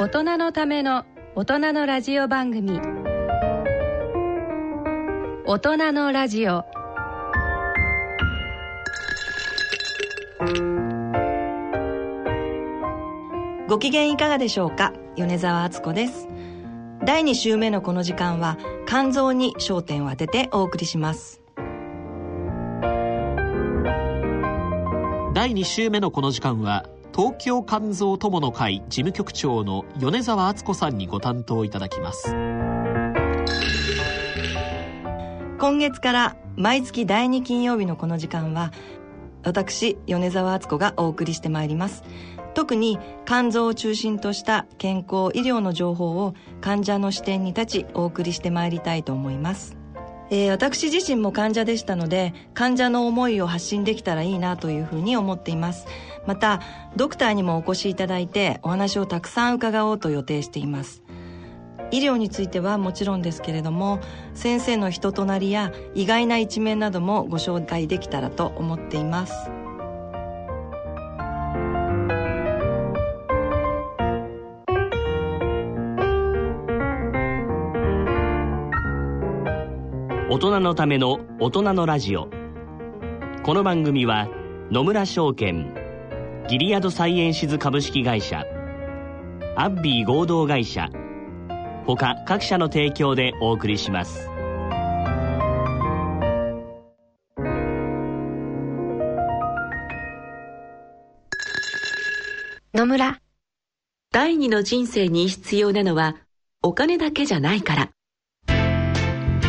大人のための大人のラジオ番組。大人のラジオ。ご機嫌いかがでしょうか？米沢敦子です。第2週目のこの時間は肝臓に焦点を当ててお送りします。第2週目のこの時間は東京肝臓友の会事務局長の米沢敦子さんにご担当いただきます。今月から毎月第2金曜日のこの時間は私米沢敦子がお送りしてまいります。特に肝臓を中心とした健康医療の情報を患者の視点に立ちお送りしてまいりたいと思います。えー、私自身も患者でしたので患者の思いを発信できたらいいなというふうに思っています。またドクターにもお越しいただいてお話をたくさん伺おうと予定しています。医療についてはもちろんですけれども先生の人となりや意外な一面などもご紹介できたらと思っています。大人のための大人のラジオ。この番組は野村証券ギリアドサイエンシズ株式会社アッビー合同会社他各社の提供でお送りします。野村。第二の人生に必要なのはお金だけじゃないから。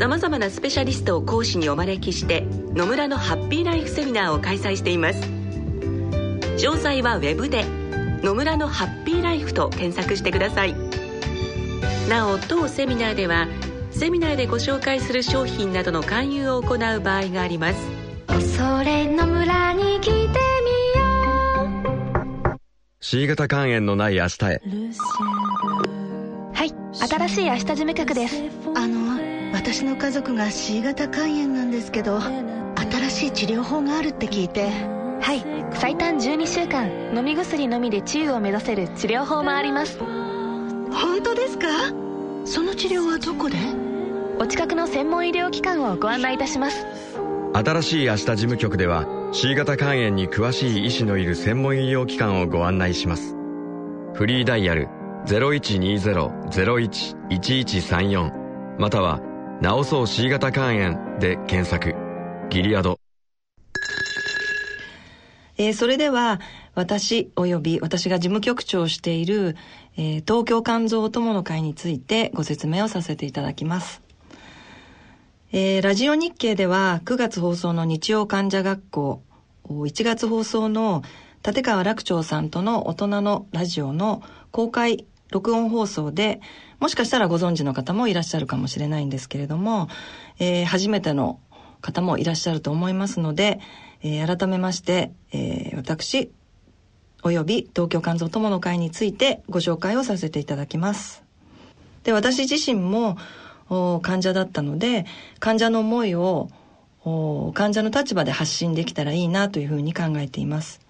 さまざまなスペシャリストを講師にお招きして野村のハッピーライフセミナーを開催しています。詳細はウェブで「野村のハッピーライフ」と検索してください。なお当セミナーではセミナーでご紹介する商品などの勧誘を行う場合があります。恐れの村に来てみよう。C 型肝炎のない明日へ。はい新しい明日事務局です。あの私の家族が C 型肝炎なんですけど新しい治療法があるって聞いて。はい。最短12週間飲み薬のみで治癒を目指せる治療法もあります。本当ですか？その治療はどこで？お近くの専門医療機関をご案内いたします。新しい明日事務局では C 型肝炎に詳しい医師のいる専門医療機関をご案内します。フリーダイヤル0120-01-1134または治そう C 型肝炎で検索。ギリアド。えー、それでは私及び私が事務局長をしている、えー、東京肝臓友の会についてご説明をさせていただきます、えー、ラジオ日経では9月放送の日曜患者学校1月放送の立川楽長さんとの大人のラジオの公開録音放送でもしかしたらご存知の方もいらっしゃるかもしれないんですけれども、えー、初めての方もいらっしゃると思いますので、えー、改めまして、えー、私、および東京肝臓友の会についてご紹介をさせていただきます。で、私自身も患者だったので、患者の思いを患者の立場で発信できたらいいなというふうに考えています。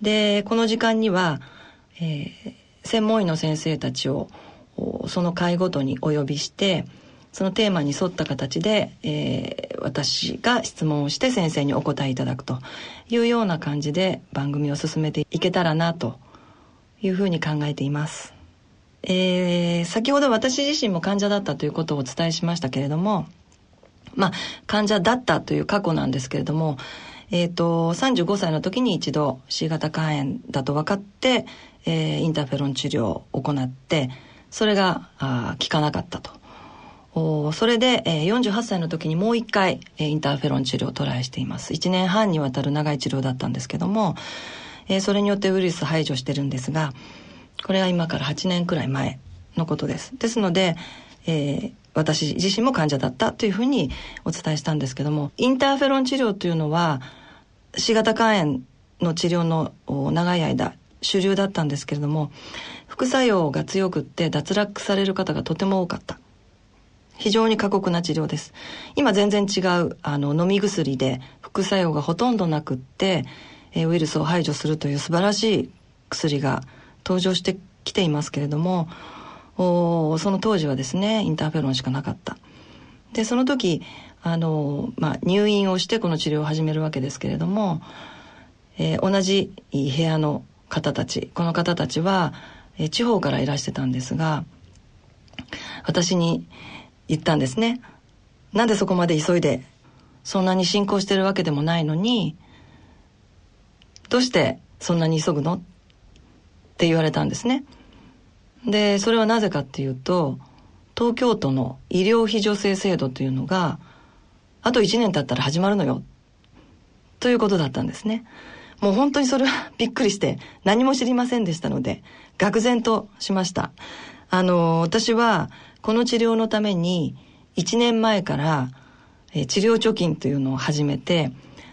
で、この時間には、えー、専門医の先生たちをその回ごとにお呼びしてそのテーマに沿った形で、えー、私が質問をして先生にお答えいただくというような感じで番組を進めていけたらなというふうに考えています。えー、先ほど私自身も患者だったということをお伝えしましたけれども、まあ、患者だったという過去なんですけれども、えっ、ー、と、35歳の時に一度 C 型肝炎だと分かって、えー、インターフェロン治療を行って、それがあ効かなかったと。おそれで、えー、48歳の時にもう一回、えー、インターフェロン治療をトライしています。1年半にわたる長い治療だったんですけども、えー、それによってウイルス排除してるんですが、これは今から8年くらい前のことですですので、えー、私自身も患者だったというふうにお伝えしたんですけどもインターフェロン治療というのは C 型肝炎の治療の長い間主流だったんですけれども副作用が強くって脱落される方がとても多かった。非常に過酷な治療です。今全然違うあの飲み薬で副作用がほとんどなくって、えウイルスを排除するという素晴らしい薬が登場してきていますけれどもおその当時はですねインターフェロンしかなかった。でその時あの、まあ、入院をしてこの治療を始めるわけですけれども、えー、同じ部屋の方たちこの方たちは、え、地方からいらしてたんですが私に言ったんですね。なんでそこまで急いでそんなに進行してるわけでもないのにどうしてそんなに急ぐの？って言われたんですね。でそれはなぜかっていうと東京都の医療費助成制度というのがあと1年経ったら始まるのよ。ということだったんですね。もう本当にそれはびっくりして何も知りませんでしたので愕然としました。あの私はこの治療のために1年前からえ治療貯金というのを始めて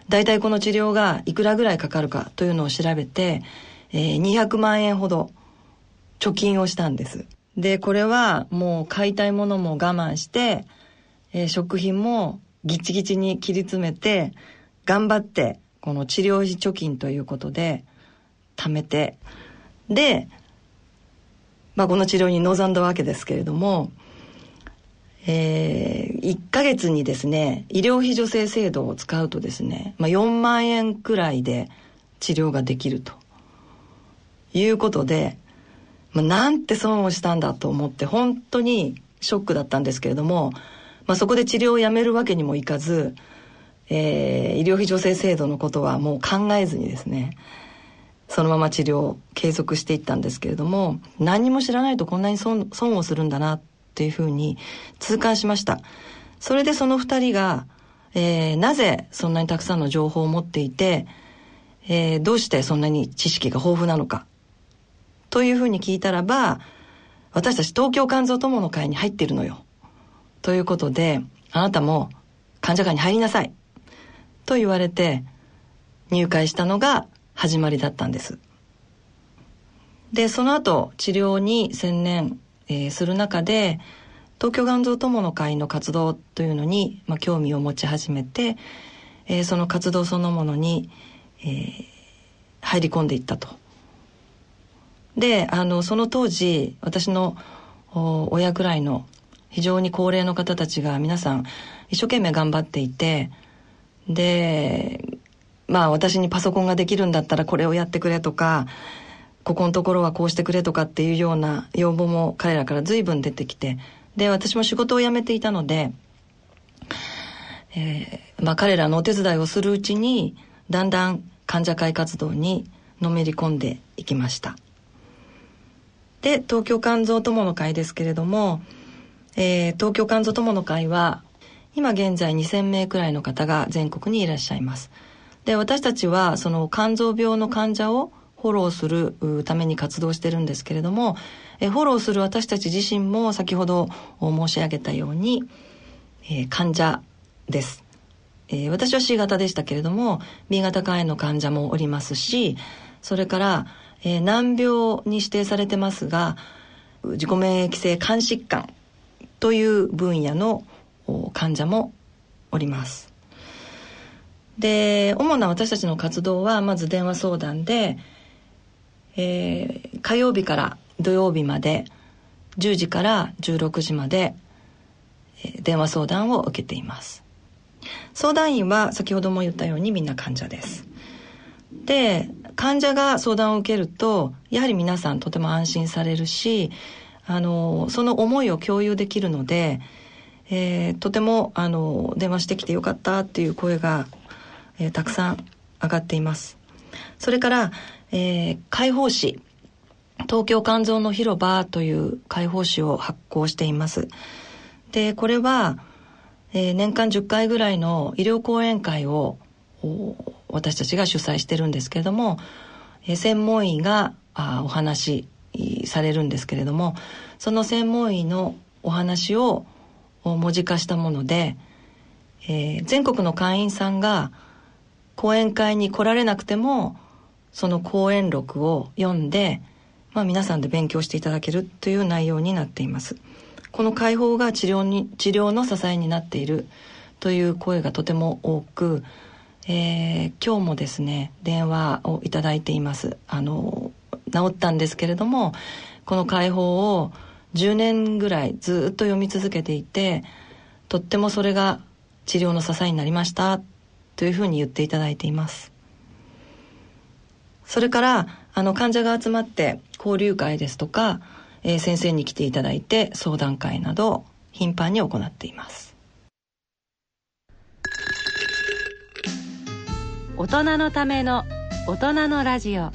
大体この治療がいくらぐらいかかるかというのを調べて、えー、200万円ほど貯金をしたんです。でこれはもう買いたいものも我慢して、え、食品もギチギチに切り詰めて頑張ってこの治療費貯金ということで貯めてで、まあ、この治療に臨んだわけですけれども、えー、1ヶ月にですね医療費助成制度を使うとですね、まあ、4万円くらいで治療ができるということで、まあ、なんて損をしたんだと思って本当にショックだったんですけれども、まあ、そこで治療をやめるわけにもいかずえー、医療費助成制度のことはもう考えずにですねそのまま治療を継続していったんですけれども何も知らないとこんなに損損をするんだなっていうふうに痛感しました。それでその2人が、えー、なぜそんなにたくさんの情報を持っていて、えー、どうしてそんなに知識が豊富なのか。というふうに聞いたらば私たち東京肝臓友の会に入ってるのよ。ということであなたも患者会に入りなさい。と言われて入会したのが始まりだったんです。で、その後治療に専念、えー、する中で東京肝臓友の会の活動というのに、まあ、興味を持ち始めて、えー、その活動そのものに、えー、入り込んでいったと。で、あの、その当時、私の親ぐらいの非常に高齢の方たちが皆さん一生懸命頑張っていて、でまあ私にパソコンができるんだったらこれをやってくれとかここのところはこうしてくれとかっていうような要望も彼らから随分出てきてで私も仕事を辞めていたので、えー、まあ彼らのお手伝いをするうちにだんだん患者会活動にのめり込んでいきました。で東京肝臓友の会ですけれども、えー、東京肝臓友の会は今現在2000名くらいの方が全国にいらっしゃいます。で、私たちはその肝臓病の患者をフォローするために活動してるんですけれども、えフォローする私たち自身も先ほど申し上げたように、えー、患者です。えー、私は C 型でしたけれども B 型肝炎の患者もおりますしそれから、えー、難病に指定されてますが自己免疫性肝疾患という分野の患者もおります。で主な私たちの活動はまず電話相談で、えー、火曜日から土曜日まで10時から16時まで、えー、電話相談を受けています。相談員は先ほども言ったようにみんな患者です。で患者が相談を受けるとやはり皆さんとても安心されるしあのその思いを共有できるのでえー、とてもあの電話してきてよかったっていう声が、えー、たくさん上がっています。それから、えー、解放誌東京肝臓の広場という解放誌を発行しています。でこれは、えー、年間10回ぐらいの医療講演会を私たちが主催してるんですけれども、えー、専門医があお話しされるんですけれどもその専門医のお話をを文字化したもので、えー、全国の会員さんが講演会に来られなくてもその講演録を読んで、まあ、皆さんで勉強していただけるという内容になっています。この解放が治療に治療の支えになっているという声がとても多く、えー、今日もですね電話をいただいています。あの治ったんですけれどもこの解放を10年ぐらいずっと読み続けていてとってもそれが治療の支えになりましたというふうに言っていただいています。それからあの患者が集まって交流会ですとか、えー、先生に来ていただいて相談会など頻繁に行っています。大人のための大人のラジオ。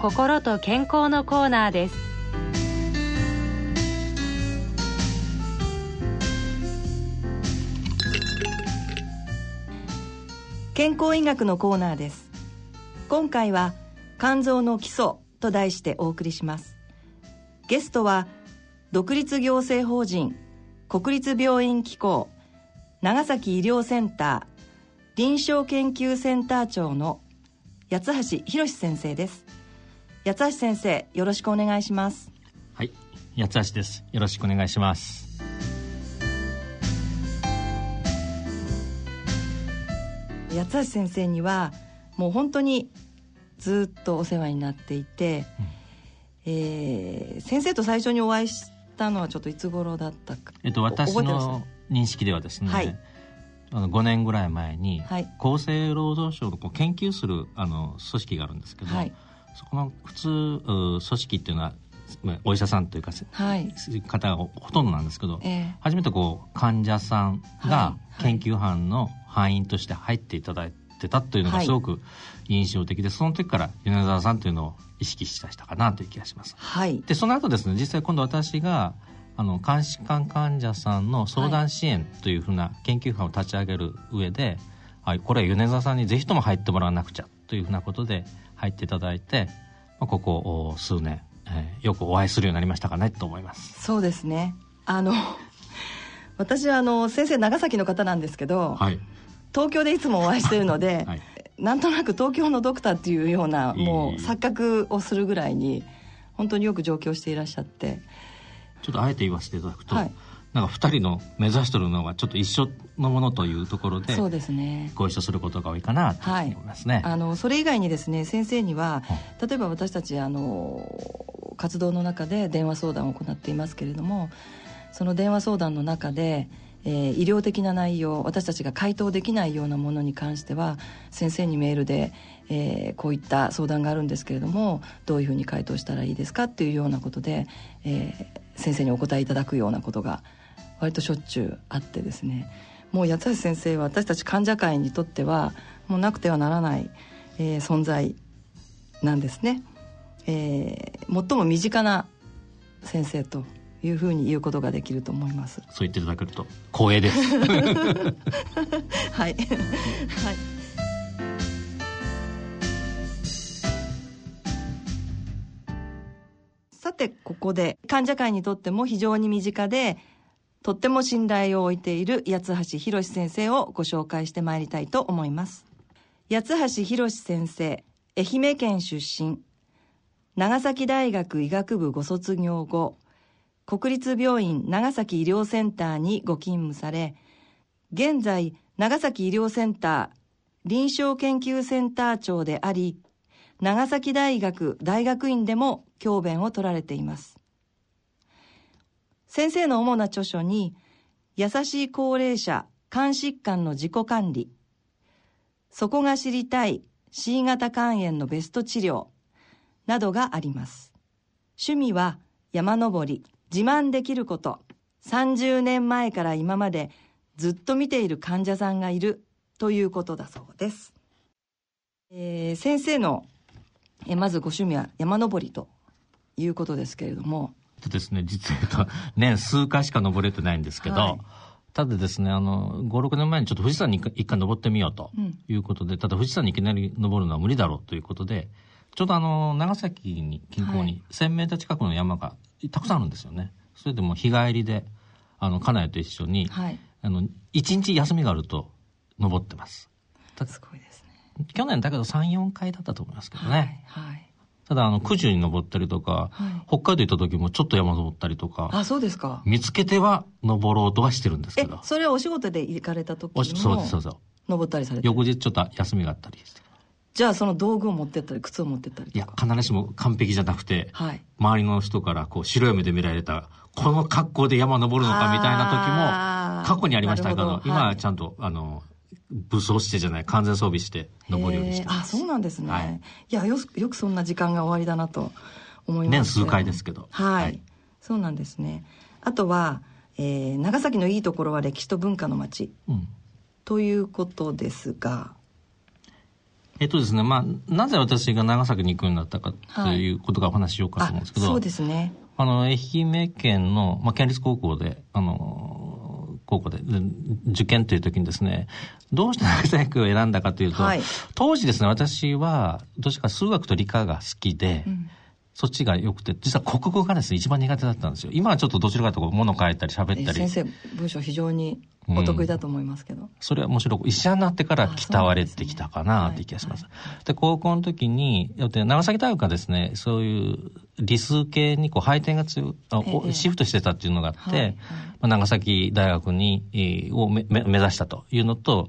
心と健康のコーナーです。健康医学のコーナーです。今回は肝臓の基礎と題してお送りします。ゲストは独立行政法人国立病院機構長崎医療センター臨床研究センター長の八橋博先生です。八橋先生よろしくお願いします。はい八橋です。よろしくお願いします。八橋先生にはもう本当にずっとお世話になっていて、うん、えー、先生と最初にお会いしたのはちょっといつ頃だったか、えっと、私の認識ではですね、はい、あの5年ぐらい前に、はい、厚生労働省のこう研究するあの組織があるんですけど、はい、そこの普通組織っていうのはお医者さんというか、はい、方がほとんどなんですけど、えー、初めてこう患者さんが研究班の班員として入っていただいてたというのがすごく印象的で、その時から米沢さんというのを意識した人かなという気がします。はい、でその後ですね実際今度私があの監視官患者さんの相談支援というふうな研究班を立ち上げる上で、はい、これは米沢さんにぜひとも入ってもらわなくちゃというふうなことで入っていただいて、まあ、ここ数年、えー、よくお会いするようになりましたかねと思います。そうですね。あの 私はあの先生長崎の方なんですけど、はい、東京でいつもお会いしてるので、はい、なんとなく東京のドクターっていうようなもう錯覚をするぐらいに本当によく上京していらっしゃって。ちょっとあえて言わせていただくと、はい、なんか2人の目指してるのがちょっと一緒のものというところでそうですね。ご一緒することが多いかなと思いますね、はい、あのそれ以外にですね先生には、例えば私たちあの活動の中で電話相談を行っていますけれどもその電話相談の中でえー、医療的な内容私たちが回答できないようなものに関しては先生にメールで、えー、こういった相談があるんですけれどもどういうふうに回答したらいいですかっていうようなことで、えー、先生にお答えいただくようなことが割としょっちゅうあってですね。もう八橋先生は私たち患者会にとってはもうなくてはならない、えー、存在なんですね、えー、最も身近な先生というふうに言うことができると思います。そう言っていただけると光栄です。はい、はい。さてここで患者会にとっても非常に身近でとっても信頼を置いている八橋博先生をご紹介してまいりたいと思います八橋博先生愛媛県出身長崎大学医学部ご卒業後国立病院長崎医療センターにご勤務され、現在、長崎医療センター臨床研究センター長であり、長崎大学大学院でも教鞭を取られています。先生の主な著書に、優しい高齢者肝疾患の自己管理、そこが知りたい C 型肝炎のベスト治療などがあります。趣味は山登り、自慢できること、30年前から今までずっと見ている患者さんがいるということだそうです。えー、先生の、えまずご趣味は山登りということですけれども。とですね、実は 年数回しか登れてないんですけど、はい、ただですね、あの、5、6年前にちょっと富士山に一回登ってみようということで、うん、ただ富士山にいきなり登るのは無理だろうということで、ちょうどあの、長崎に、近郊に、1000メーター近くの山がたくさんあるんですよね。それでも日帰りで、あの、家内と一緒に、はい、あの、一日休みがあると、登ってます。すごいですね。去年だけど3、4回だったと思いますけどね。はい。はい、ただ、あの、九十に登ったりとか、はい、北海道行った時もちょっと山登ったりとか。あ、そうですか。見つけては登ろうとはしてるんですけど。それはお仕事で行かれた時もそうです、そうです。登ったりされて翌日ちょっと休みがあったりして。じゃあその道具を持ってったり靴を持ってったりいや必ずしも完璧じゃなくて、はい、周りの人からこう白い目で見られたこの格好で山登るのかみたいな時も過去にありましたけどど、今はちゃんと、あの武装してじゃない完全装備して登るようにして。あそうなんですね、はい、いやよよくそんな時間が終わりだなと思います。年数回ですけど。はい、はい、そうなんですね。あとは、えー、長崎のいいところは歴史と文化の街、うん、ということですが。えっとですね、まあ、なぜ私が長崎に行くようになったかということがお話しようかと思うんですけど、そうですね。あの、愛媛県の、まあ、県立高校で、あの、高校で受験という時にですね、どうして長崎を選んだかというと、はい、当時ですね、私は、どうしてか数学と理科が好きで、うんそっちが良くて、実は国語がですね、一番苦手だったんですよ。今はちょっとどちらかというと物書いたり喋ったり。先生、文章非常にお得意だと思いますけど。うん、それはむしろ医者になってから鍛われてきたかなって気がします。で、ねはい、高校の時に、長崎大学がですね、そういう理数系にこう配点が強い、ええ、シフトしてたっていうのがあって、はいはい、まあ、長崎大学に、えー、を目指したというのと、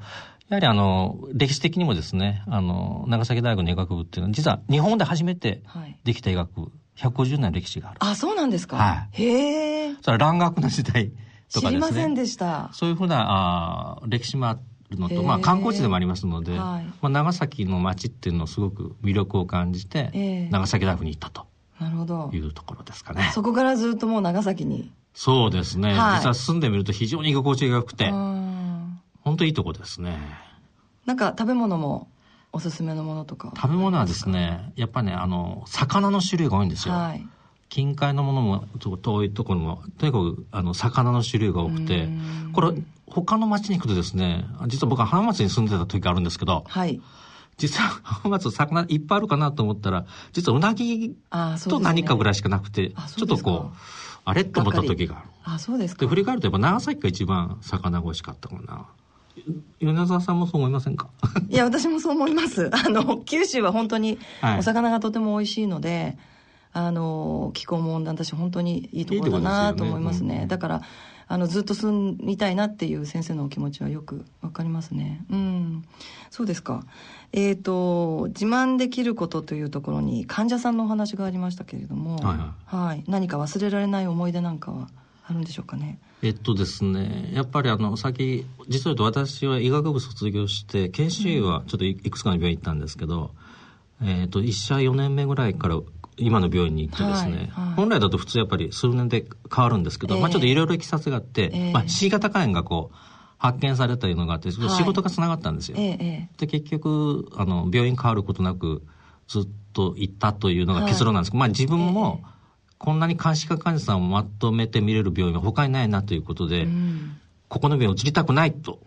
やはりあの、歴史的にもですね、あの、長崎大学の医学部っていうのは、実は日本で初めてできた医学部、150年歴史がある。あ、そうなんですかはい。へえ。それは蘭学の時代とかですね。知りませんでした。そういうふうな、あ歴史もあるのと、まあ観光地でもありますので、はい、まあ長崎の街っていうのをすごく魅力を感じて、長崎大学に行ったと。なるほど。いうところですかね。そこからずっともう長崎に。そうですね。はい、実は住んでみると非常に居心地が良くて。本当いいとこですね。なんか食べ物もおすすめのものとか？食べ物はですね、やっぱね、あの、魚の種類が多いんですよ。はい。近海のものも遠いところも、とにかくあの魚の種類が多くて、これ他の町に行くとですね、実は僕は浜松に住んでた時があるんですけど、はい。実は 浜松魚いっぱいあるかなと思ったら、実はうなぎと何かぐらいしかなくて、ね、ちょっとこう、あれと思った時がある。あ、そうですか。で、振り返るとやっぱ長崎が一番魚が美味しかったかな。米沢さんもそう思いませんか？いや、私もそう思います。あの、九州は本当にお魚がとても美味しいので、はい、あの、気候も温暖だし、本当にいいところだなと思いますね。だから、あの、ずっと住みたいなっていう先生のお気持ちはよくわかりますね。うん。そうですか。えっ、ー、と、自慢できることというところに患者さんのお話がありましたけれども、はい、はいはい、何か忘れられない思い出なんかはあるんでしょうかね？えっとですね、やっぱりあの、先、実は言うと私は医学部卒業して、研修医はちょっといくつかの病院行ったんですけど、えっと、医者4年目ぐらいから今の病院に行ってですね、はいはい、本来だと普通やっぱり数年で変わるんですけど、えー、まあちょっといろいろいきさつがあって、えー、まあ C 型肝炎がこう、発見されたいうのがあって、仕事がつながったんですよ。はい、で、結局、あの、病院変わることなく、ずっと行ったというのが結論なんですけど、まあ自分も、こんなに監視科患者さんをまとめて見れる病院は他にないなということで、うん、ここの病院移りたくないと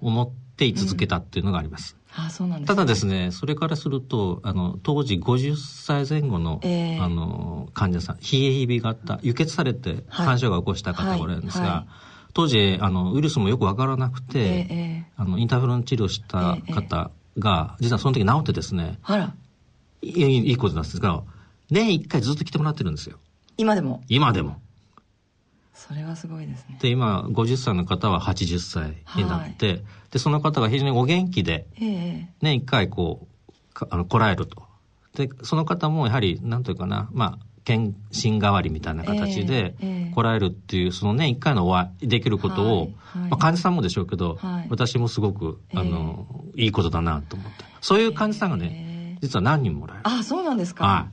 思って居続けたっていうのがあります。うん、あそうなんです、ね、ただですね、それからすると、あの、当時50歳前後の、えー、あの、患者さん、冷えひびがあった、輸血されて肝症が起こした方がおられるんですが、はい。はいはい当時あのウイルスもよくわからなくて、えー、あのインターフェロン治療した方が、実はその時治ってですねあら。いいいいことなんですが年1回ずっと来てもらってるんですよ。今でも？今でも。それはすごいですね。で、今、50歳の方は80歳になって、はい、で、その方が非常にお元気で、え年一回こう、あの、来られると。で、その方もやはり、なんというかな、まあ、検診代わりみたいな形で来られるっていう、その年一回のお会いできることを、はいはい、まあ、患者さんもでしょうけど、はい、私もすごく、あの、いいことだなと思って。そういう患者さんがね、実は何人もらえる。あ、そうなんですか。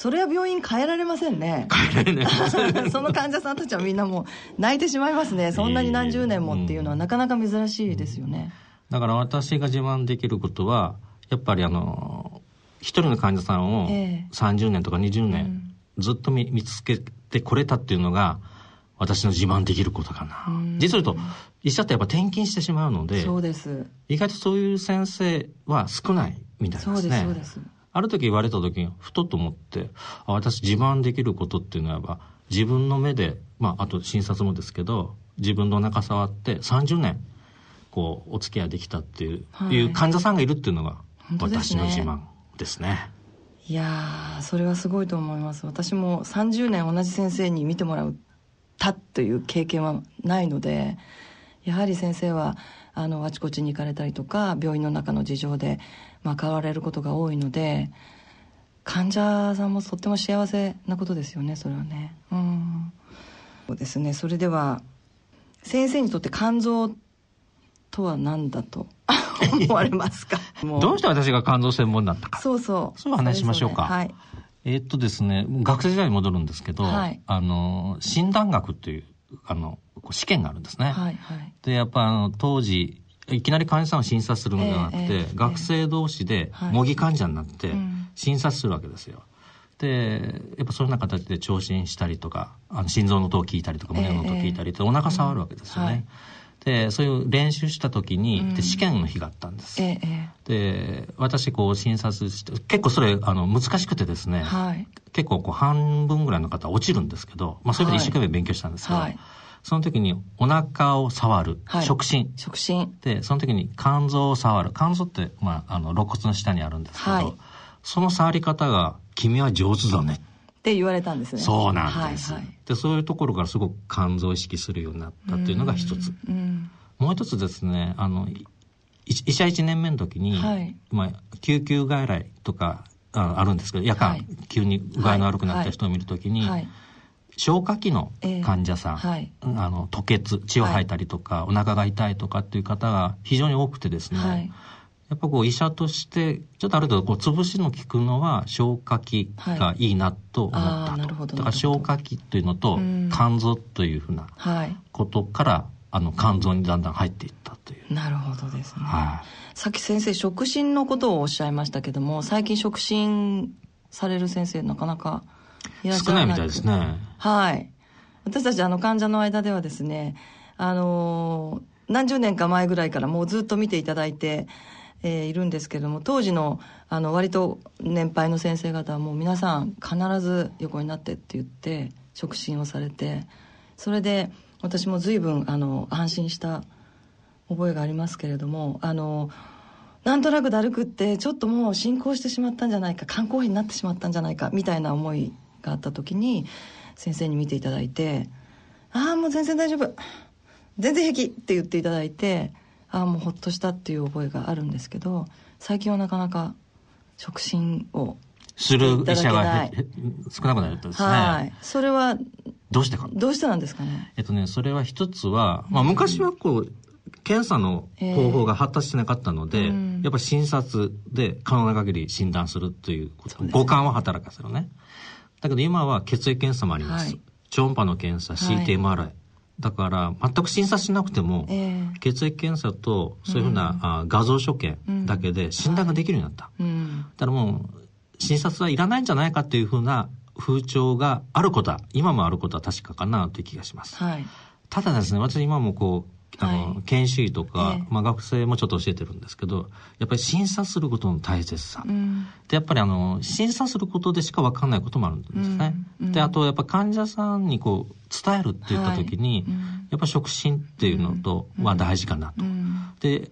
はい。それは病院変えられませんね。変えられない。その患者さんたちはみんなもう泣いてしまいますね。そんなに何十年もっていうのはなかなか珍しいですよね。だから私が自慢できることは、やっぱりあの、一人の患者さんを30年とか20年ずっと見見つけてこれたっていうのが、私の自慢できることかな。実を言うと、医者ってやっぱ転勤してしまうので、そうです。意外とそういう先生は少ないみたいですね。そうです、そうです。ある時言われた時にふとと思ってあ私自慢できることっていうのは自分の目で、まあ、あと診察もですけど自分のお腹触って30年こうお付き合いできたっていうはい、いう患者さんがいるっていうのが私の自慢ですね。いやそれはすごいと思います。私も30年同じ先生に見てもらったという経験はないのでやはり先生はあのあちこちに行かれたりとか病院の中の事情で、まあ、変わられることが多いので患者さんもとっても幸せなことですよねそれはね。うん。そうですね。それでは先生にとって肝臓とは何だと 思われますか？どうして私が肝臓専門になったか。そうそう。そういう話しましょうか。はい。えー、っとですね学生時代に戻るんですけど、はい、あの診断学っていうあの試験があるんですね、はいはい、でやっぱあの当時いきなり患者さんを診察するのではなくて、えーえー、学生同士で模擬患者になって診察するわけですよ、でやっぱそういうような形で聴診したりとかあの心臓の音を聞いたりとか胸の音を聞いたりと、えー、お腹触るわけですよね、うん。はい。でそういう練習した時に、うん、で試験の日があったんです、ええ、で私こう診察して結構それあの難しくてですね、はい、結構こう半分ぐらいの方落ちるんですけど、まあ、それで一生懸命勉強したんですけど、はい、その時にお腹を触る、はい、触診。触診。でその時に肝臓を触る。肝臓って、まあ、あの肋骨の下にあるんですけど、その触り方が「君は上手だね」って言われたんですね。そうなんです。はいはい、でそういうところからすごく肝臓を意識するようになったっていうのが一つ。うん、もう一つですね、あの医者1年目の時に、はい、まあ、救急外来とかああるんですけど夜間、はい、急に具合の悪くなった人を見るときに、はい、消化器の患者さん、えー、あの吐血血を吐いたりとか、お腹が痛いとかっていう方が非常に多くてですね、やっぱこう医者としてちょっとある程度こう潰しの効くのは消化器がい。いなと思ったと、はい、だから消化器というのと肝臓というふうなことから、あの肝臓にだんだん入っていったという。なるほどですね、はい、さっき先生触診のことをおっしゃいましたけども最近触診される先生なかなかいらっしゃらないみたいですね。はい。私たちあの患者の間ではですねあの何十年か前ぐらいからもうずっと見ていただいてえー、いるんですけども当時のあの割と年配の先生方はもう皆さん必ず横になってって言って触診をされてそれで私も随分あの安心した覚えがありますけれどもあのなんとなくだるくってちょっともう進行してしまったんじゃないか肝硬変になってしまったんじゃないかみたいな思いがあった時に先生に見ていただいて「ああもう全然大丈夫。全然平気」って言っていただいてああもうほっとしたっていう覚えがあるんですけど最近はなかなか触診をする医者が少なくなったですね。はい。それは、どうしてか？どうしてなんですかね？えっとね、それは一つは、まあ昔はこう、検査の方法が発達してなかったので、えー、やっぱり診察で可能な限り診断するということ、ね、五感を働かせるね。だけど今は血液検査もあります。はい、超音波の検査、CTMRI、はい、だから全く診察しなくても、えー、血液検査とそういうふうな、う画像所見だけで診断ができるようになった、うん、だからもう診察はいらないんじゃないかっていうふうな風潮があることは今もあることは確かかなという気がします、はい、ただですね私今もこうあの、はい、研修医とか、えー、まあ、学生もちょっと教えてるんですけどやっぱり審査することの大切さ、うん、でやっぱりあの審査することでしか分かんないこともあるんですね、うん、であとやっぱ患者さんにこう伝えるって言った時に、はい、やっぱ触診っていうのとは大事かなと、で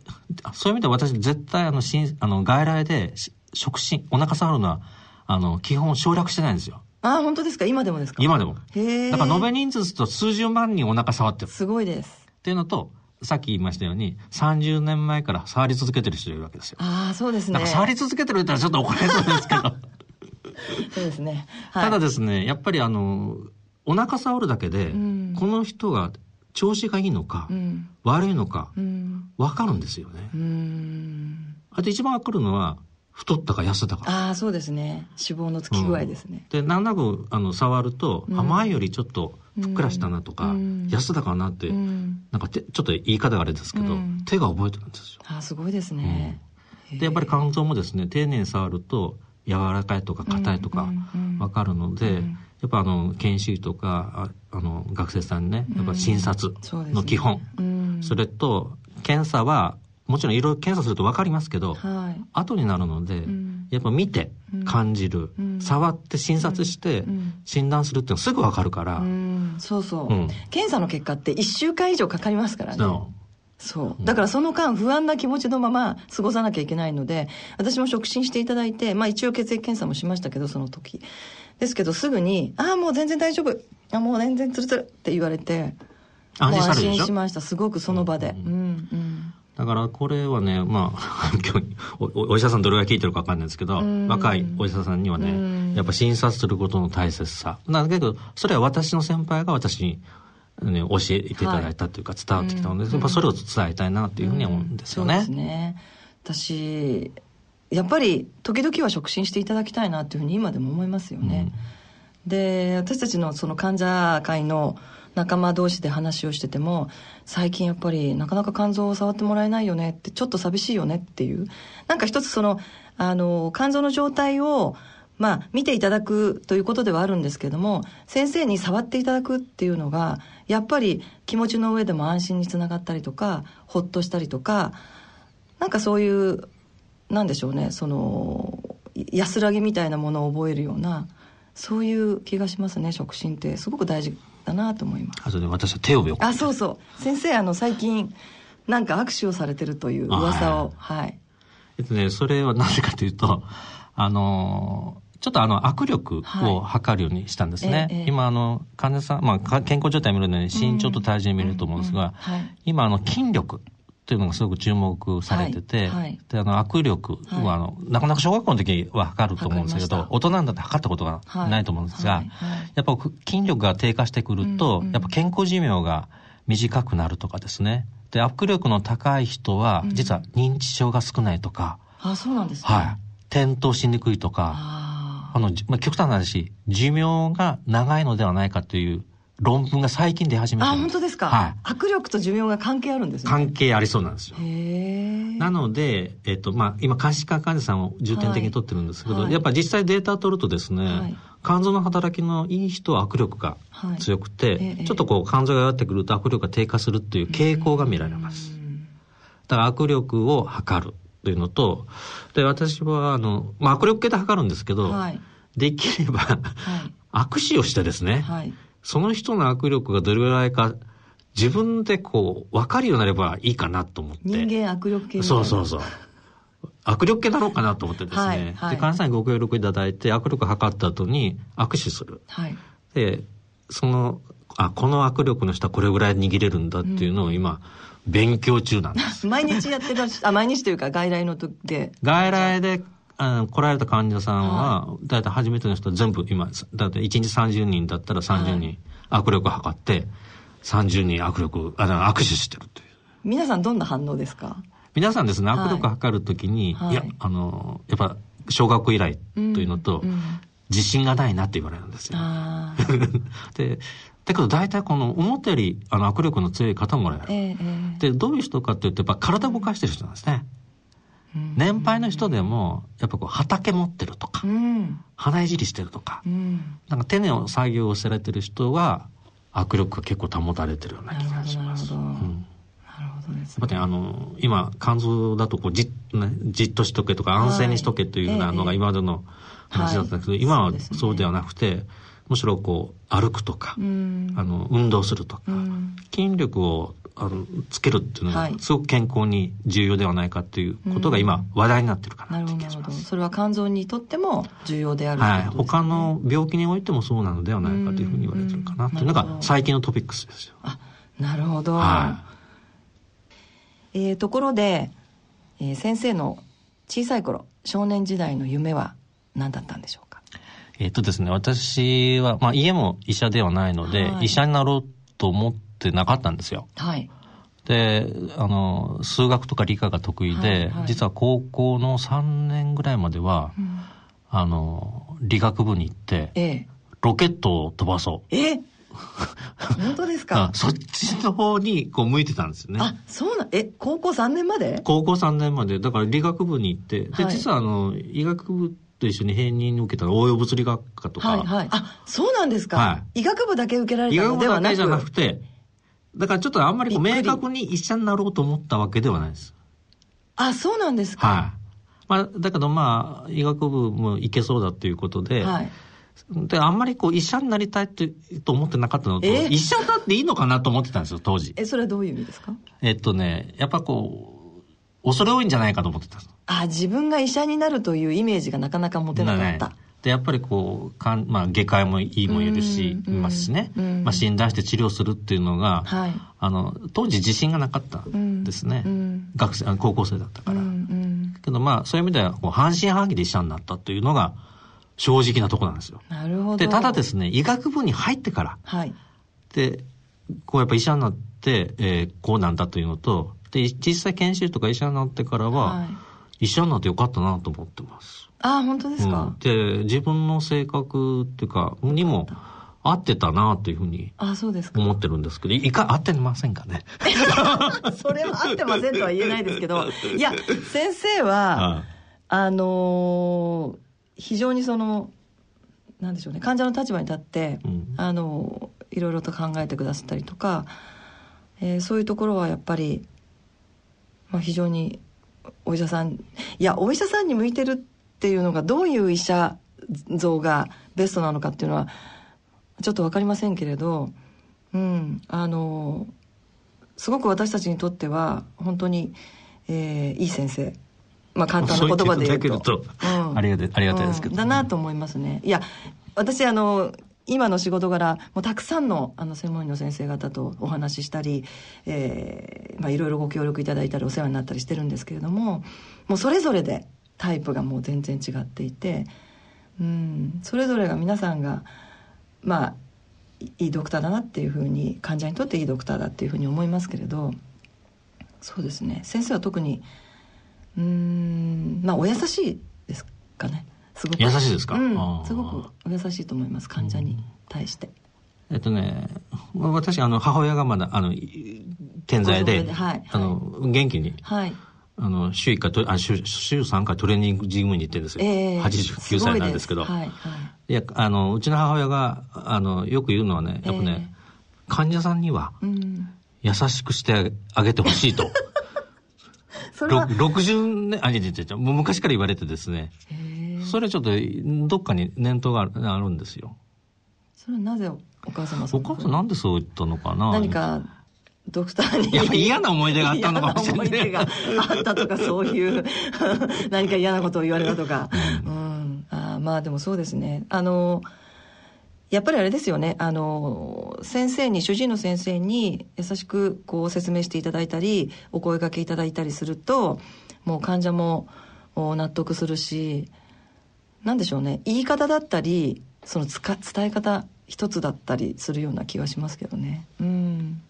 そういう意味で私絶対あのあの外来で触診お腹触るのはあの基本省略してないんですよ。あ本当ですか？今でもですか？今でも。だから延べ人数と数十万人お腹触ってる。すごいですっていうのとさっき言いましたように、30年前から触り続けてる人いるわけですよ。ああ、そうですね。触り続けてるって言ったらちょっと怒られそうですけど。そうですね。はい、ただですね、やっぱりあの、お腹触るだけで、うん、この人が調子がいいのか、うん、悪いのか、わ、かるんですよね。あと一番わかるのは、太ったか痩せたか。ああ、そうですね。脂肪のつき具合ですね。で、なんなく、あの、触ると、前よりちょっと、ふっくらしたなとか、痩せたかなって、なんかちょっと言い方があれですけど、手が覚えてるんですよ。あすごいですね。でやっぱり肝臓もですね丁寧に触ると柔らかいとか硬いとか分かるので、やっぱあの研修医とかああの学生さんにねやっぱ診察の基本、それと検査はもちろんいろいろ検査すると分かりますけど、はい、後になるので、やっぱ見て感じる、うん、触って診察して診断するっていうのはすぐ分かるから、うん、そうそう、検査の結果って1週間以上かかりますからね。そう。だからその間不安な気持ちのまま過ごさなきゃいけないので私も触診していただいてまあ一応血液検査もしましたけどその時。ですけどすぐに「ああもう全然大丈夫。あもう全然ツルツル」って言われて安心しました。すごくその場で、うん、うんうんだからこれはね、まあ、今日お、お医者さんどれぐらい聞いてるか分かんないですけど、若いお医者さんにはね、やっぱ診察することの大切さ。だけど、それは私の先輩が私に、ね、教えていただいたというか伝わってきたので、はい、やっぱそれを伝えたいなっていうふうに思うんですよね。そうですね。私、やっぱり時々は触診していただきたいなっていうふうに今でも思いますよね。うん、で、私たちのその患者会の仲間同士で話をしてても最近やっぱりなかなか肝臓を触ってもらえないよねってちょっと寂しいよねっていう。なんか一つそのあの肝臓の状態をまあ見ていただくということではあるんですけども先生に触っていただくっていうのがやっぱり気持ちの上でも安心につながったりとかほっとしたりとかなんかそういうなんでしょうねその安らぎみたいなものを覚えるようなそういう気がしますね触診って。すごく大事だなと思います。あとで私は手をあそうそう。先生あの最近なんか握手をされてるという噂を。はい、えっとねそれはなぜかというとあのちょっとあの握力を測るようにしたんですね。はいええ、今あの患者さん、まあ健康状態見るのに身長と体重見ると思うんですが、今あの筋力というのがすごく注目されてて、はいはい、であの握力はあの、なかなか小学校の時は測ると思うんですけど大人になって測ったことがないと思うんですが、やっぱ筋力が低下してくると、うんうん、やっぱ健康寿命が短くなるとかですね。で握力の高い人は実は認知症が少ないとか、うん、あそうなんですね、はい、転倒しにくいとかあの、まあ、極端な話寿命が長いのではないかという論文が最近出始めたあ本当ですか、はい、握力と寿命が関係あるんですね。関係ありそうなんですよ。なので、えっとまあ、今監視官患者さんを重点的に取ってるんですけど、はい、やっぱ実際データを取るとですね、はい、肝臓の働きのいい人は握力が強くて、はいちょっとこう肝臓が弱ってくると握力が低下するっていう傾向が見られます。だから握力を測るというのとで私はあの、まあ、握力計で測るんですけど、できれば、握手をしてですね、はいその人の握力がどれぐらいか、自分でこう、分かるようになればいいかなと思って。人間握力計そうそうそう。握力計だろうかなと思ってですね。はいはい、で、患者さんにご協力いただいて、握力測った後に握手する。はい、で、その、あ、この握力の人はこれぐらい握れるんだっていうのを今、勉強中なんです。毎日やってらっしゃ、あ、毎日というか外来の時で。外来であ来られた患者さんは、だいたい初めての人は全部今、だいたい1日30人だったら30人握力測って、30人握力、あの、握手してるという。皆さんどんな反応ですか？皆さんですね、握力測るときに、はい、いや、あの、やっぱ、小学校以来というのと、うんうん、自信がないなって言われるんですよ。で、だけど大体この思ったよりあの握力の強い方もらえる。えー、で、どういう人かっていうと、やっぱ体動かしてる人なんですね。年配の人でもやっぱこう畑持ってるとか、うん、花いじりしてるとか、うん、なんか手の作業をされてる人は握力が結構保たれてるような気がします。なるほど、うん。やっぱね、あの、今、肝臓だとこうじ、ね、じっとしとけとか安静にしとけというようなのが今までの話だったけど、はい、今はそうではなくて、むしろこう、歩くとか、あの、運動するとか、筋力をあのつけるっていうのがすごく健康に重要ではないかっていうことが今話題になってるかなって気がします。それは肝臓にとっても重要である、ね、はい。他の病気においてもそうなのではないかというふうに言われてるかなっていうのが最近のトピックスですよ。あ、なるほど。はい。えー、ところで、えー、先生の小さい頃、少年時代の夢は何だったんでしょうか？えっとですね、私は、まあ家も医者ではないので、はい、医者になろうと思ってってなかったんですよ。はい。で、あの、数学とか理科が得意で、はいはい、実は高校の3年ぐらいまでは、うん、あの、理学部に行って、ええ、ロケットを飛ばそう。え？本当ですか？そっちの方にこう向いてたんですよね。あ、そうな、え、高校3年まで？高校3年まで。だから理学部に行って、で、はい、実はあの、医学部と一緒に併任に受けた応用物理学科とか。はいはい。あ、そうなんですか。はい。医学部だけ受けられたのではなく？医学部だけじゃなくて、だからちょっとあんまり明確に医者になろうと思ったわけではないです。あ、そうなんですか。はい。まあ、だけどまあ医学部も行けそうだということで、はい、であんまりこう医者になりたいってと思ってなかったのと、医者だっていいのかなと思ってたんですよ当時。えそれはどういう意味ですか？えっとねやっぱこう恐れ多いんじゃないかと思ってたあ自分が医者になるというイメージがなかなか持てなかった、でやっぱりこうかん、まあ、外科医もいいもいるし、いますしね、まあ、診断して治療するっていうのが、はい、あの当時自信がなかったん。ですね、学生高校生だったから、けどまあそういう意味ではこう半信半疑で医者になったというのが正直なとこなんですよ。なるほど。で、ただですね、医学部に入ってから、はい。で、こうやっぱ医者になって、えー、こうなんだというのと、で、実際研修とか医者になってからは、はい、医者になってよかったなと思ってます。ああ、本当ですか、うん、で、自分の性格っていうか、にも、合ってたなというふうに思ってるんですけど、いか合ってませんかね？それは合ってませんとは言えないですけど、いや、先生は、ああ。のー非常にそのなんでしょうね患者の立場に立って、うん、あのいろいろと考えてくださったりとか、えー、そういうところはやっぱり、まあ、非常にお医者さんいやお医者さんに向いてるっていうのがどういう医者像がベストなのかっていうのはちょっと分かりませんけれど、うん、あのすごく私たちにとっては本当に、えー、いい先生まあ、簡単な言葉で言うと。うん、ありがたい、ありがたいですけど、ね、だなと思いますね。いや、私、あの、今の仕事柄、もうたくさんのあの専門医の先生方とお話ししたり、えー、まあいろいろご協力いただいたりお世話になったりしてるんですけれども、もうそれぞれでタイプがもう全然違っていて、うん、それぞれが皆さんが、まあ、いいドクターだなっていうふうに、患者にとっていいドクターだっていうふうに思いますけれど、そうですね、先生は特に、うんまあお優しいですかね。すごく。優しいですか、うん、すごくお優しいと思います患者に対して、えっとね私あの母親がまだあの健在で、はい、あの元気に、はい、あの週1回とあ週週3回トレーニングジムに行ってるんですよ、えー、89歳なんですけど。はい、はい、いやあのうちの母親があのよく言うのはねやっぱね、えー、患者さんには優しくしてあげてほしいと。それは60年、あ、いやいやもう昔から言われてですね。それちょっと、どっかに念頭があるんですよ。それはなぜお母様お母さんなんでそう言ったのかな？何か、ドクターに？やっぱ嫌な思い出があったのかもしれない。思い出があったとか、そういう 何か嫌なことを言われたとか。うん。あまあでもそうですね。あの、やっぱりあれですよねあの先生に主治医の先生に優しくこう説明していただいたりお声がけいただいたりするともう患者も納得するし何でしょうね言い方だったりその伝え方一つだったりするような気はしますけどねうん。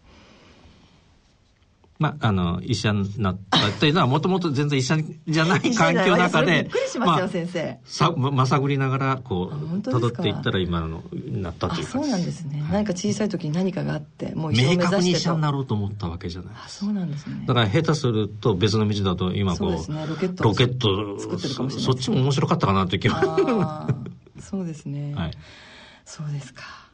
まあ、あの、医者になったというのは、もともと全然医者じゃない環境の中で、びっくりしますよ、まあ、先生。さ、まさぐりながら、こう、辿っていったら今の、なったというそうなんですね。何か小さい時に何かがあって、もう医者を目指して明確に医者になろうと思ったわけじゃないあ、そうなんですね。だから下手すると別の道だと、今こう、うね、ロケット。ロケット作ってるかもしれない、ね、そっちも面白かったかなという気は。そうですね。はい。そうですか。